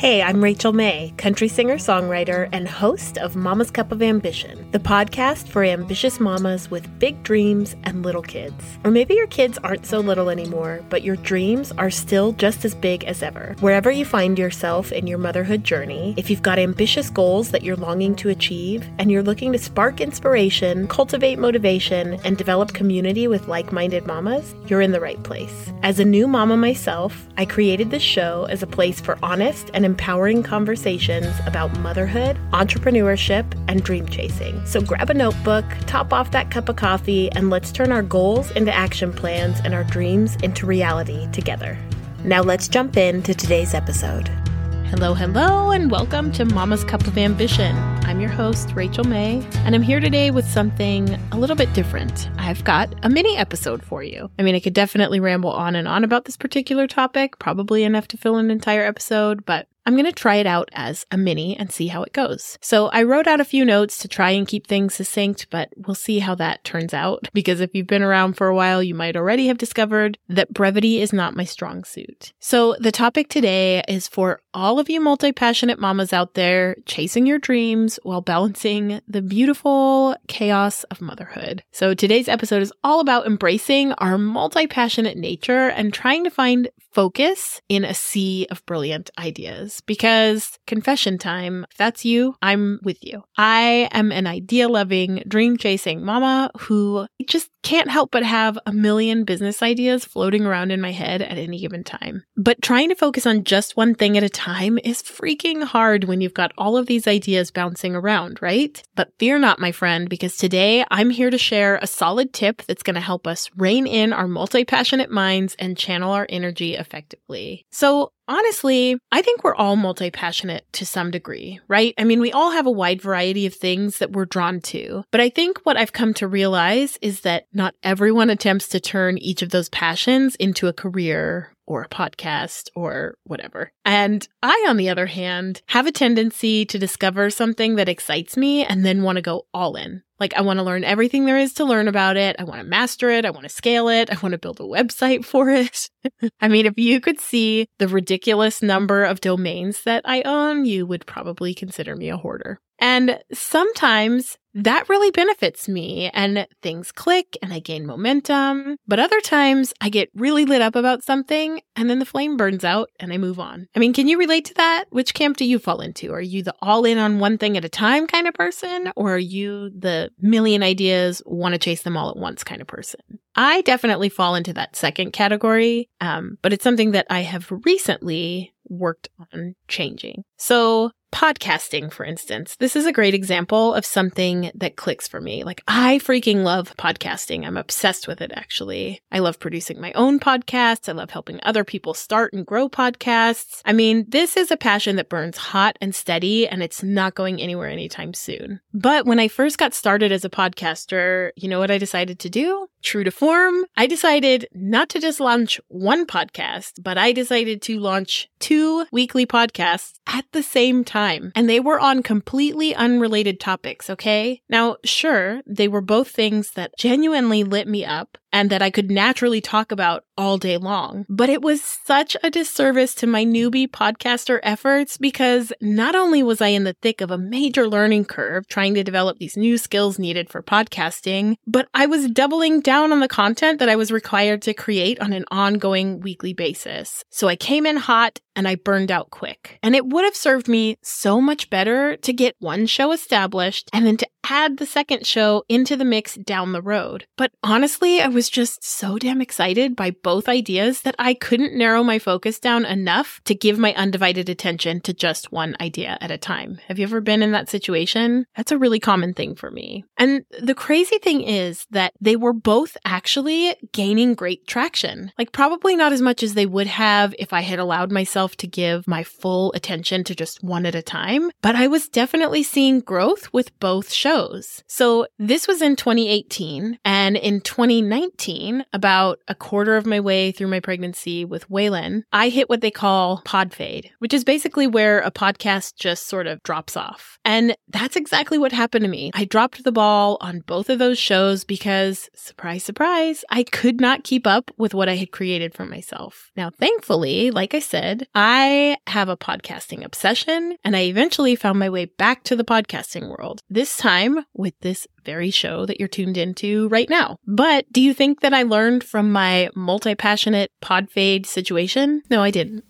Hey, I'm Rachel Mae, country singer songwriter and host of Mama's Cup of Ambition, the podcast for ambitious mamas with big dreams and little kids. Or maybe your kids aren't so little anymore, but your dreams are still just as big as ever. Wherever you find yourself in your motherhood journey, if you've got ambitious goals that you're longing to achieve and you're looking to spark inspiration, cultivate motivation, and develop community with like minded mamas, you're in the right place. As a new mama myself, I created this show as a place for honest and empowering conversations about motherhood, entrepreneurship, and dream chasing. So grab a notebook, top off that cup of coffee, and let's turn our goals into action plans and our dreams into reality together. Now let's jump into today's episode. Hello, hello, and welcome to Mama's Cup of Ambition. I'm your host, Rachel Mae, and I'm here today with something a little bit different. I've got a mini episode for you. I mean, I could definitely ramble on and on about this particular topic, probably enough to fill an entire episode, but I'm going to try it out as a mini and see how it goes. So I wrote out a few notes to try and keep things succinct, but we'll see how that turns out. Because if you've been around for a while, you might already have discovered that brevity is not my strong suit. So the topic today is for all of you multi passionate mamas out there chasing your dreams while balancing the beautiful chaos of motherhood. So today's episode is all about embracing our multi passionate nature and trying to find focus in a sea of brilliant ideas. Because confession time, if that's you, I'm with you. I am an idea loving, dream chasing mama who just can't help but have a million business ideas floating around in my head at any given time. But trying to focus on just one thing at a time is freaking hard when you've got all of these ideas bouncing around, right? But fear not, my friend, because today I'm here to share a solid tip that's going to help us rein in our multi passionate minds and channel our energy effectively. So, honestly, I think we're all multi passionate to some degree, right? I mean, we all have a wide variety of things that we're drawn to. But I think what I've come to realize is that not everyone attempts to turn each of those passions into a career or a podcast or whatever. And I, on the other hand, have a tendency to discover something that excites me and then want to go all in. Like, I want to learn everything there is to learn about it. I want to master it. I want to scale it. I want to build a website for it. I mean, if you could see the ridiculous number of domains that I own, you would probably consider me a hoarder. And sometimes that really benefits me and things click and I gain momentum. But other times I get really lit up about something and then the flame burns out and I move on. I mean, can you relate to that? Which camp do you fall into? Are you the all in on one thing at a time kind of person? Or are you the million ideas, want to chase them all at once kind of person? I definitely fall into that second category, um, but it's something that I have recently worked on changing. So podcasting, for instance, this is a great example of something that clicks for me. Like, I freaking love podcasting. I'm obsessed with it, actually. I love producing my own podcasts. I love helping other people start and grow podcasts. I mean, this is a passion that burns hot and steady, and it's not going anywhere anytime soon. But when I first got started as a podcaster, you know what I decided to do? True to form, I decided not to just launch one podcast, but I decided to launch two weekly podcasts at the same time. And they were on completely unrelated topics, okay? Now, sure, they were both things that genuinely lit me up and that I could naturally talk about all day long. But it was such a disservice to my newbie podcaster efforts because not only was I in the thick of a major learning curve trying to develop these new skills needed for podcasting, but I was doubling down on the content that I was required to create on an ongoing weekly basis. So I came in hot and I burned out quick. And it would have served me so much better to get one show established and then to add the second show into the mix down the road. But honestly, I was just so damn excited by both ideas that I couldn't narrow my focus down enough to give my undivided attention to just one idea at a time. Have you ever been in that situation? That's a really common thing for me. And the crazy thing is that they were both actually gaining great traction. Like probably not as much as they would have if I had allowed myself to give my full attention to just one at a time, but I was definitely seeing growth with both shows shows. So this was in 2018. And in 2019, about a quarter of my way through my pregnancy with Waylon, I hit what they call pod fade, which is basically where a podcast just sort of drops off. And that's exactly what happened to me. I dropped the ball on both of those shows because, surprise, surprise, I could not keep up with what I had created for myself. Now, thankfully, like I said, I have a podcasting obsession and I eventually found my way back to the podcasting world. This time with this very show that you're tuned into right now. But do you think that I learned from my multi passionate pod fade situation? No, I didn't.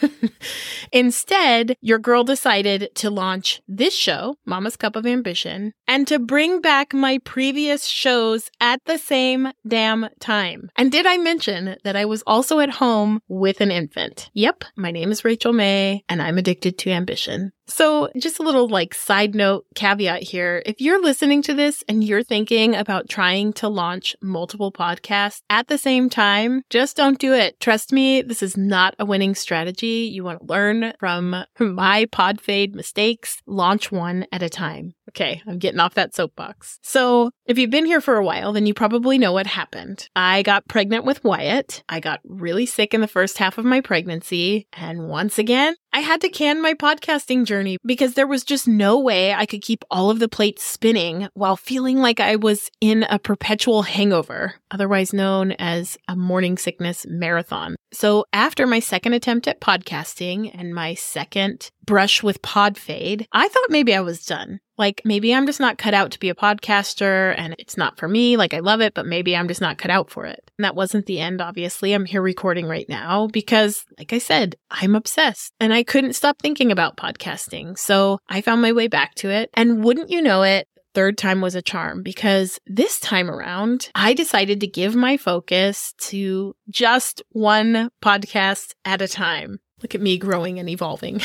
Instead, your girl decided to launch this show, Mama's Cup of Ambition, and to bring back my previous shows at the same damn time. And did I mention that I was also at home with an infant? Yep, my name is Rachel Mae, and I'm addicted to ambition. So, just a little like side note caveat here. If you're listening to this and you're thinking about trying to launch multiple podcasts at the same time, just don't do it. Trust me, this is not a winning strategy. You want to learn from my pod fade mistakes, launch one at a time. Okay, I'm getting off that soapbox. So, if you've been here for a while, then you probably know what happened. I got pregnant with Wyatt. I got really sick in the first half of my pregnancy. And once again, I had to can my podcasting journey because there was just no way I could keep all of the plates spinning while feeling like I was in a perpetual hangover, otherwise known as a morning sickness marathon. So after my second attempt at podcasting and my second brush with pod fade, I thought maybe I was done. Like maybe I'm just not cut out to be a podcaster and it's not for me. Like I love it, but maybe I'm just not cut out for it. And that wasn't the end, obviously. I'm here recording right now because, like I said, I'm obsessed and I couldn't stop thinking about podcasting. So I found my way back to it. And wouldn't you know it, third time was a charm because this time around, I decided to give my focus to just one podcast at a time. Look at me growing and evolving.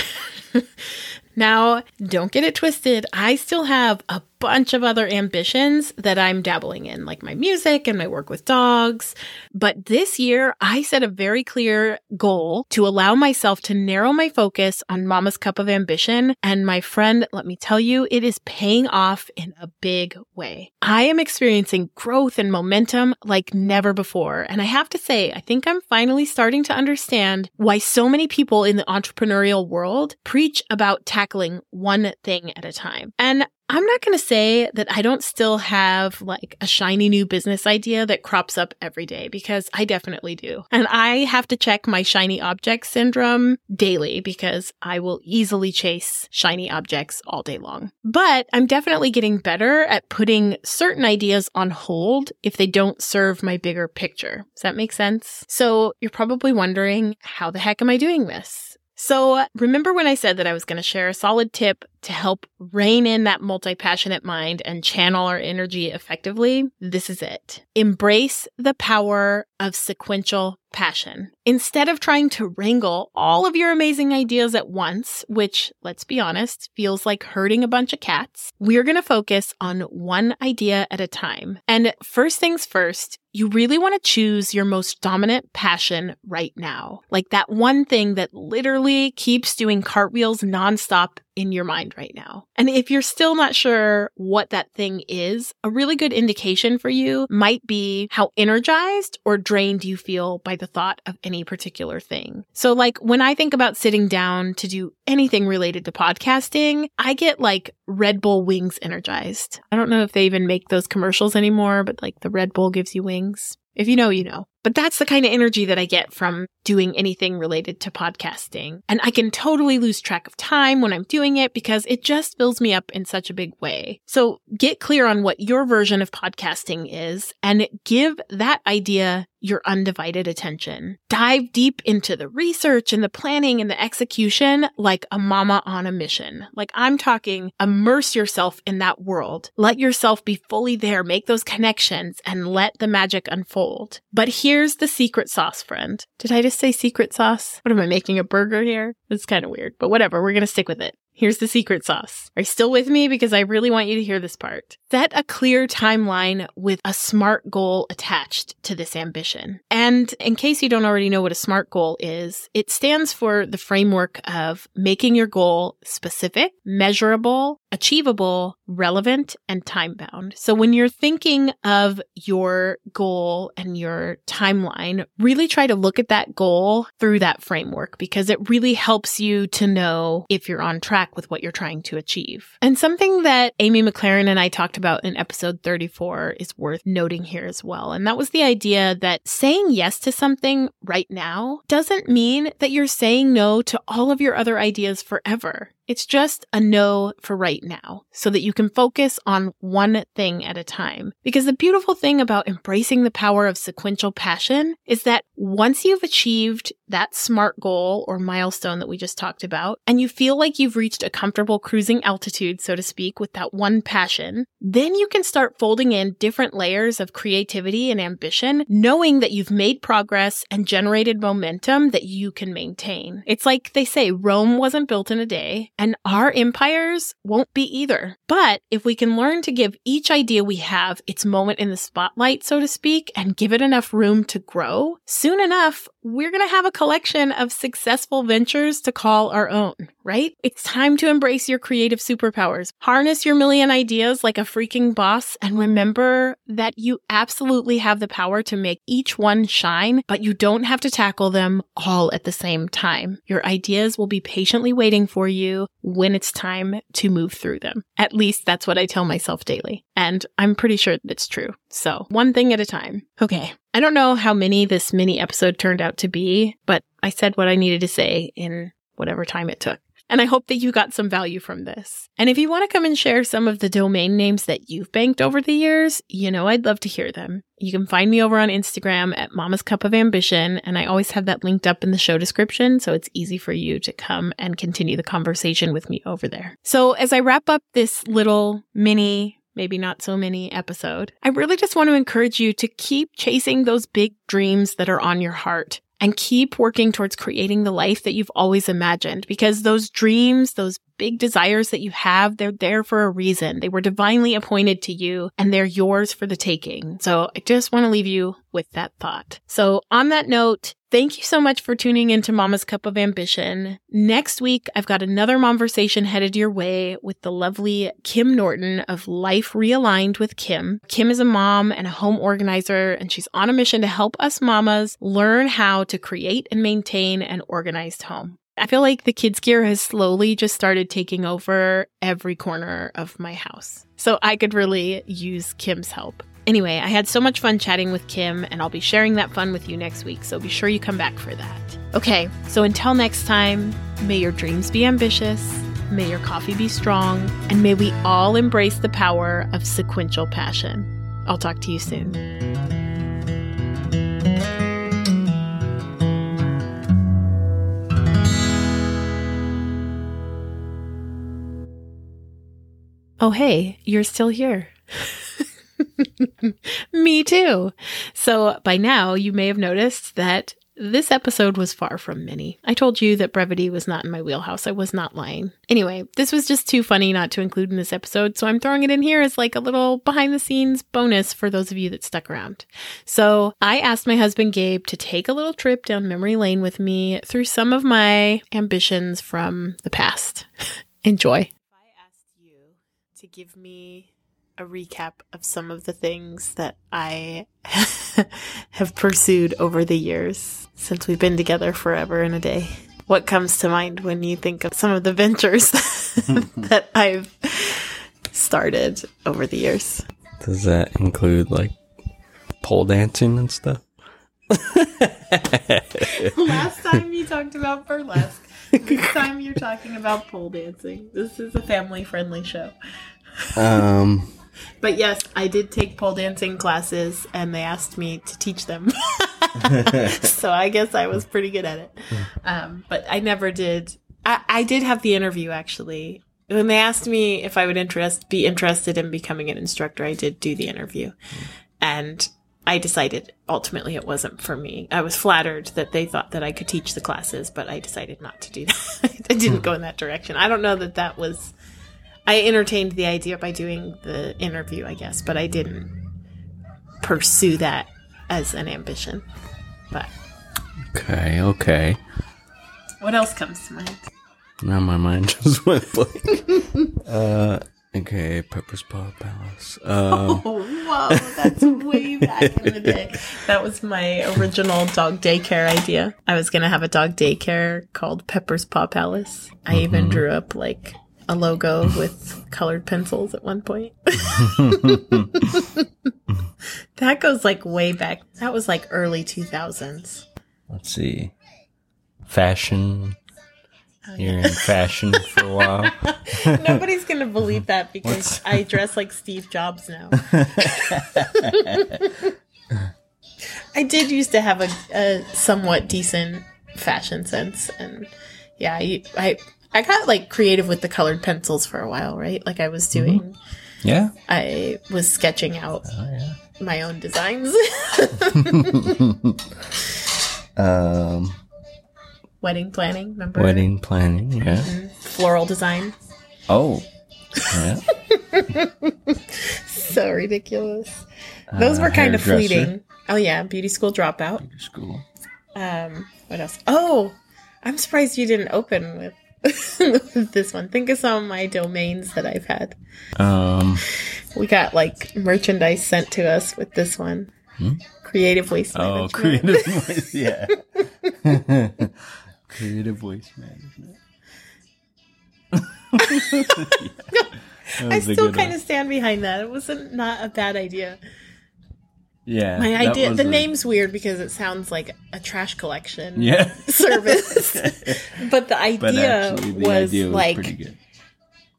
now, don't get it twisted. I still have a bunch of other ambitions that I'm dabbling in, like my music and my work with dogs. But this year, I set a very clear goal to allow myself to narrow my focus on Mama's Cup of Ambition. And my friend, let me tell you, it is paying off in a big way. I am experiencing growth and momentum like never before. And I have to say, I think I'm finally starting to understand why so many people in the entrepreneurial world preach about tackling one thing at a time. And I'm not going to say that I don't still have like a shiny new business idea that crops up every day because I definitely do. And I have to check my shiny object syndrome daily because I will easily chase shiny objects all day long. But I'm definitely getting better at putting certain ideas on hold if they don't serve my bigger picture. Does that make sense? So you're probably wondering, how the heck am I doing this? So remember when I said that I was going to share a solid tip to help rein in that multi passionate mind and channel our energy effectively? This is it. Embrace the power of sequential passion. Instead of trying to wrangle all of your amazing ideas at once, which, let's be honest, feels like herding a bunch of cats, we're going to focus on one idea at a time. And first things first, you really want to choose your most dominant passion right now. Like that one thing that literally keeps doing cartwheels nonstop in your mind right now. And if you're still not sure what that thing is, a really good indication for you might be how energized or drained you feel by the thought of any particular thing. So like when I think about sitting down to do anything related to podcasting, I get like Red Bull wings energized. I don't know if they even make those commercials anymore, but like the Red Bull gives you wings. If you know, you know. But that's the kind of energy that I get from doing anything related to podcasting. And I can totally lose track of time when I'm doing it because it just fills me up in such a big way. So get clear on what your version of podcasting is and give that idea your undivided attention. Dive deep into the research and the planning and the execution like a mama on a mission. Like I'm talking, immerse yourself in that world. Let yourself be fully there, make those connections and let the magic unfold. But here's the secret sauce, friend. Did I just say secret sauce? What am I making a burger here? It's kind of weird, but whatever. We're going to stick with it. Here's the secret sauce. Are you still with me? Because I really want you to hear this part. Set a clear timeline with a SMART goal attached to this ambition. And in case you don't already know what a SMART goal is, it stands for the framework of making your goal specific, measurable, achievable, relevant, and time bound. So when you're thinking of your goal and your timeline, really try to look at that goal through that framework because it really helps you to know if you're on track with what you're trying to achieve. And something that Amy McLaren and I talked about in episode 34 is worth noting here as well. And that was the idea that saying yes to something right now doesn't mean that you're saying no to all of your other ideas forever. It's just a no for right now so that you can focus on one thing at a time. Because the beautiful thing about embracing the power of sequential passion is that once you've achieved that SMART goal or milestone that we just talked about, and you feel like you've reached a comfortable cruising altitude, so to speak, with that one passion, then you can start folding in different layers of creativity and ambition, knowing that you've made progress and generated momentum that you can maintain. It's like they say Rome wasn't built in a day, and our empires won't be either. But if we can learn to give each idea we have its moment in the spotlight, so to speak, and give it enough room to grow, soon enough, we're going to have a collection of successful ventures to call our own, right? It's time to embrace your creative superpowers. Harness your million ideas like a freaking boss and remember that you absolutely have the power to make each one shine, but you don't have to tackle them all at the same time. Your ideas will be patiently waiting for you when it's time to move through them. At least that's what I tell myself daily. And I'm pretty sure it's true. So one thing at a time. Okay. I don't know how many this mini episode turned out to be, but I said what I needed to say in whatever time it took. And I hope that you got some value from this. And if you want to come and share some of the domain names that you've banked over the years, you know, I'd love to hear them. You can find me over on Instagram at Mama's Cup of Ambition, and I always have that linked up in the show description, so it's easy for you to come and continue the conversation with me over there. So as I wrap up this little mini maybe not so many episode, I really just want to encourage you to keep chasing those big dreams that are on your heart and keep working towards creating the life that you've always imagined because those dreams, those big desires that you have, they're there for a reason. They were divinely appointed to you and they're yours for the taking. So I just want to leave you with that thought. So on that note, Thank you so much for tuning into Mama's Cup of Ambition. Next week, I've got another conversation headed your way with the lovely Kim Norton of Life Realigned with Kim. Kim is a mom and a home organizer, and she's on a mission to help us mamas learn how to create and maintain an organized home. I feel like the kids gear has slowly just started taking over every corner of my house. So I could really use Kim's help. Anyway, I had so much fun chatting with Kim, and I'll be sharing that fun with you next week, so be sure you come back for that. Okay, so until next time, may your dreams be ambitious, may your coffee be strong, and may we all embrace the power of sequential passion. I'll talk to you soon. Oh, hey, you're still here. Me too. So by now, you may have noticed that this episode was far from mini. I told you that brevity was not in my wheelhouse. I was not lying. Anyway, this was just too funny not to include in this episode, so I'm throwing it in here as like a little behind the scenes bonus for those of you that stuck around. So I asked my husband Gabe to take a little trip down memory lane with me through some of my ambitions from the past. Enjoy. If I asked you to give me a recap of some of the things that I have pursued over the years since we've been together forever and a day. What comes to mind when you think of some of the ventures that I've started over the years? Does that include like pole dancing and stuff? Last time you talked about burlesque. This time you're talking about pole dancing. This is a family friendly show. Um but yes, I did take pole dancing classes and they asked me to teach them. so I guess I was pretty good at it. Um, but I never did. I, I did have the interview actually. When they asked me if I would interest be interested in becoming an instructor, I did do the interview. And I decided ultimately it wasn't for me. I was flattered that they thought that I could teach the classes, but I decided not to do that. I didn't go in that direction. I don't know that that was. I entertained the idea by doing the interview, I guess, but I didn't pursue that as an ambition. But Okay, okay. what else comes to mind? Now my mind just went blank. uh, okay, Pepper's Paw Palace. Uh, Oh, whoa, that's way back in the day. That was my original dog daycare idea. I was going to have a dog daycare called Pepper's Paw Palace. I even drew up like a logo with colored pencils at one point. that goes like way back. That was like early 2000s. let's see. Fashion. Oh, You're in fashion for a while. Nobody's going to believe that because I dress like Steve Jobs now. I did used to have a, a somewhat decent fashion sense, and yeah, I, I I got like creative with the colored pencils for a while, right? Like I was doing, Yeah. I was sketching out Oh, yeah. my own designs, Um, wedding planning, remember? wedding planning. Yeah. floral design. Oh. Yeah. So ridiculous. Those were kind of Uh, fleeting. Oh yeah, beauty school dropout. Beauty School. Um, what else? Oh, I'm surprised you didn't open with this one. Think of some of my domains that I've had. Um. We got like merchandise sent to us with this one. Creative waste Oh, management. creative voice. Yeah. creative voice management. I still kind of stand behind that. It wasn't not a bad idea. Yeah. My idea, the a- name's weird because it sounds like a trash collection Yeah. service. but the But idea actually, the was idea was like pretty good.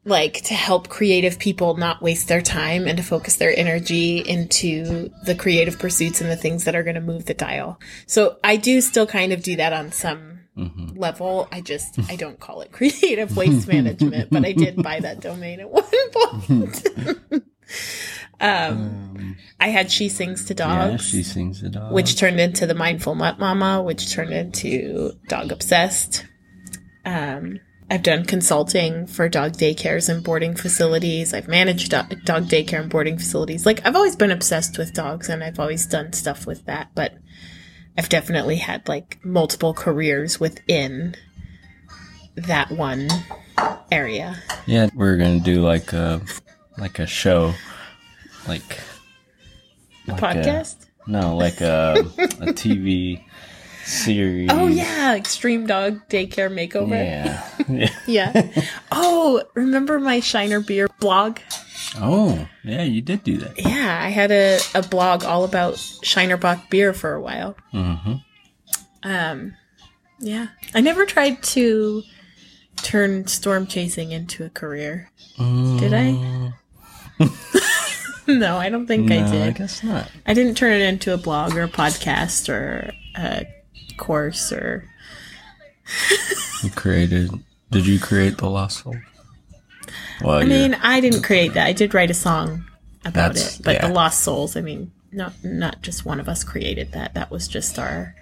like to help creative people not waste their time and to focus their energy into the creative pursuits and the things that are going to move the dial. So I do still kind of do that on some Mm-hmm. level. I just I don't call it creative waste management, but I did buy that domain at one point. Um, I had she sings to Dogs. Yeah, she sings to Dogs. which turned into the mindful mutt mama which turned into dog obsessed um, i've done consulting for dog daycares and boarding facilities i've managed do- dog daycare and boarding facilities like i've always been obsessed with dogs and i've always done stuff with that but i've definitely had like multiple careers within that one area Yeah, we're gonna do like a like a show, like a like podcast no, like a a TV series. oh yeah extreme dog daycare makeover yeah, yeah. Yeah. oh, remember my Shiner Beer blog? Oh, yeah, you did do that. Yeah, I had a, a blog all about Shiner Bock beer for a while. Mm-hmm. Um, yeah. I never tried to turn storm chasing into a career. Did I? no, I don't think I No, I did. guess not. I didn't turn it into a blog or a podcast or a course or. You created. Did you create the Lost Soul? Well, I mean, I didn't create that. I did write a song about it, but yeah. the Lost Souls. I mean, not not just one of us created that. That was just our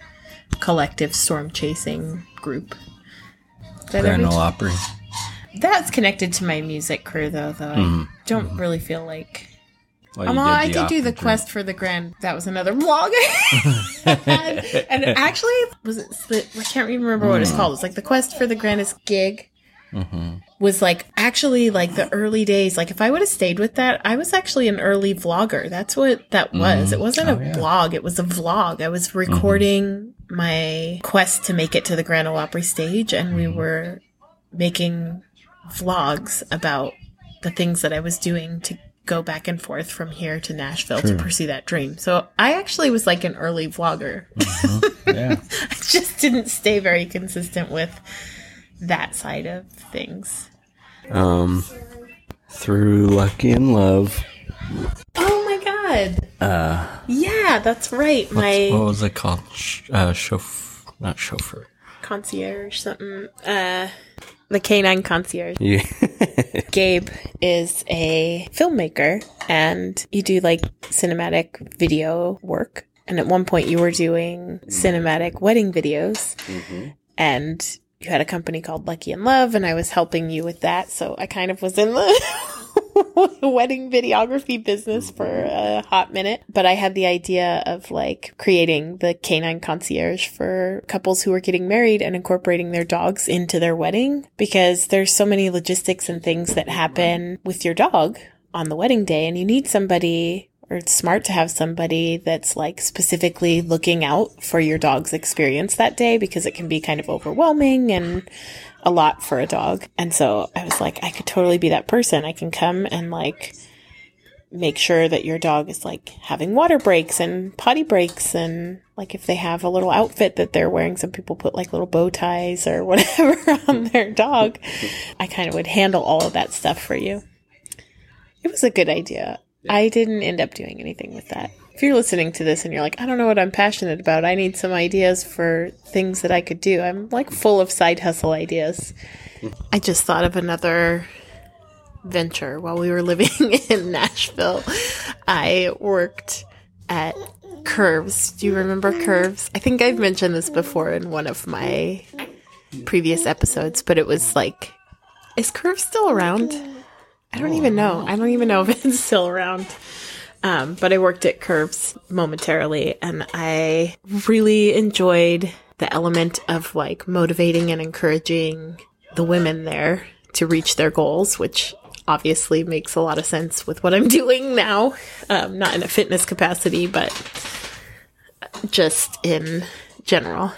collective storm chasing group. Grand Ole Opry. That's connected to my music crew, though. Though I mm-hmm. don't mm-hmm. really feel like. Well, Um, I did do the quest for the grand. That was another blog. and, and actually, was it? I can't even remember what it's called. It's like the quest for the grandest gig. Was like actually like the early days. Like if I would have stayed with that, I was actually an early vlogger. That's what that was. It wasn't Oh, a yeah. blog. It was a vlog. I was recording my quest to make it to the Grand Ole Opry stage, and we were making vlogs about the things that I was doing to go back and forth from here to Nashville to pursue that dream. So I actually was like an early vlogger. Yeah. I just didn't stay very consistent with that side of things. Um, through Lucky in Love. Oh my god. Uh Yeah, that's right. My What was it called? Sh- uh, chauff- not chauffeur. concierge something uh the canine concierge. Yeah. Gabe is a filmmaker and you do like cinematic video work. And at one point you were doing cinematic wedding videos mm-hmm. and you had a company called Lucky in Love and I was helping you with that. So I kind of was in the wedding videography business for a hot minute. But I had the idea of like creating the canine concierge for couples who are getting married and incorporating their dogs into their wedding because there's so many logistics and things that happen with your dog on the wedding day and you need somebody or it's smart to have somebody that's like specifically looking out for your dog's experience that day because it can be kind of overwhelming and a lot for a dog. And so I was like, I could totally be that person. I can come and like make sure that your dog is like having water breaks and potty breaks and like if they have a little outfit that they're wearing, some people put like little bow ties or whatever on their dog. I kind of would handle all of that stuff for you. It was a good idea. I didn't end up doing anything with that. If you're listening to this and you're like, I don't know what I'm passionate about, I need some ideas for things that I could do. I'm like full of side hustle ideas. I just thought of another venture while we were living in Nashville. I worked at Curves. Do you remember Curves? I think I've mentioned this before in one of my previous episodes, but it was like, is Curves still around? I don't even know. I don't even know if it's still around. Um, but I worked at Curves momentarily and I really enjoyed the element of like motivating and encouraging the women there to reach their goals, which obviously makes a lot of sense with what I'm doing now. Um, not in a fitness capacity, but just in general.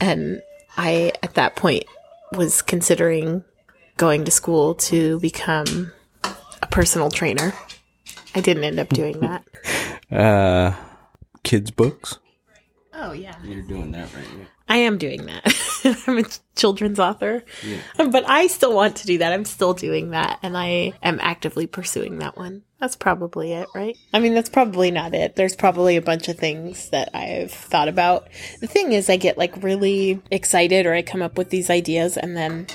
And I, at that point, was considering going to school to become a personal trainer. I didn't end up doing that. Uh, kids' books. Oh, yeah. You're doing that right now. I am doing that. I'm a children's author, but I still want to do that. I'm still doing that, and I am actively pursuing that one. That's probably it, right? I mean, that's probably not it. There's probably a bunch of things that I've thought about. The thing is, I get like really excited or I come up with these ideas, and then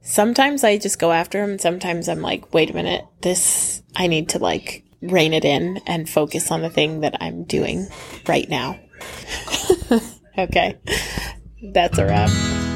sometimes I just go after them, and sometimes I'm like, wait a minute, this, I need to like rein it in and focus on the thing that I'm doing right now. okay. That's a wrap.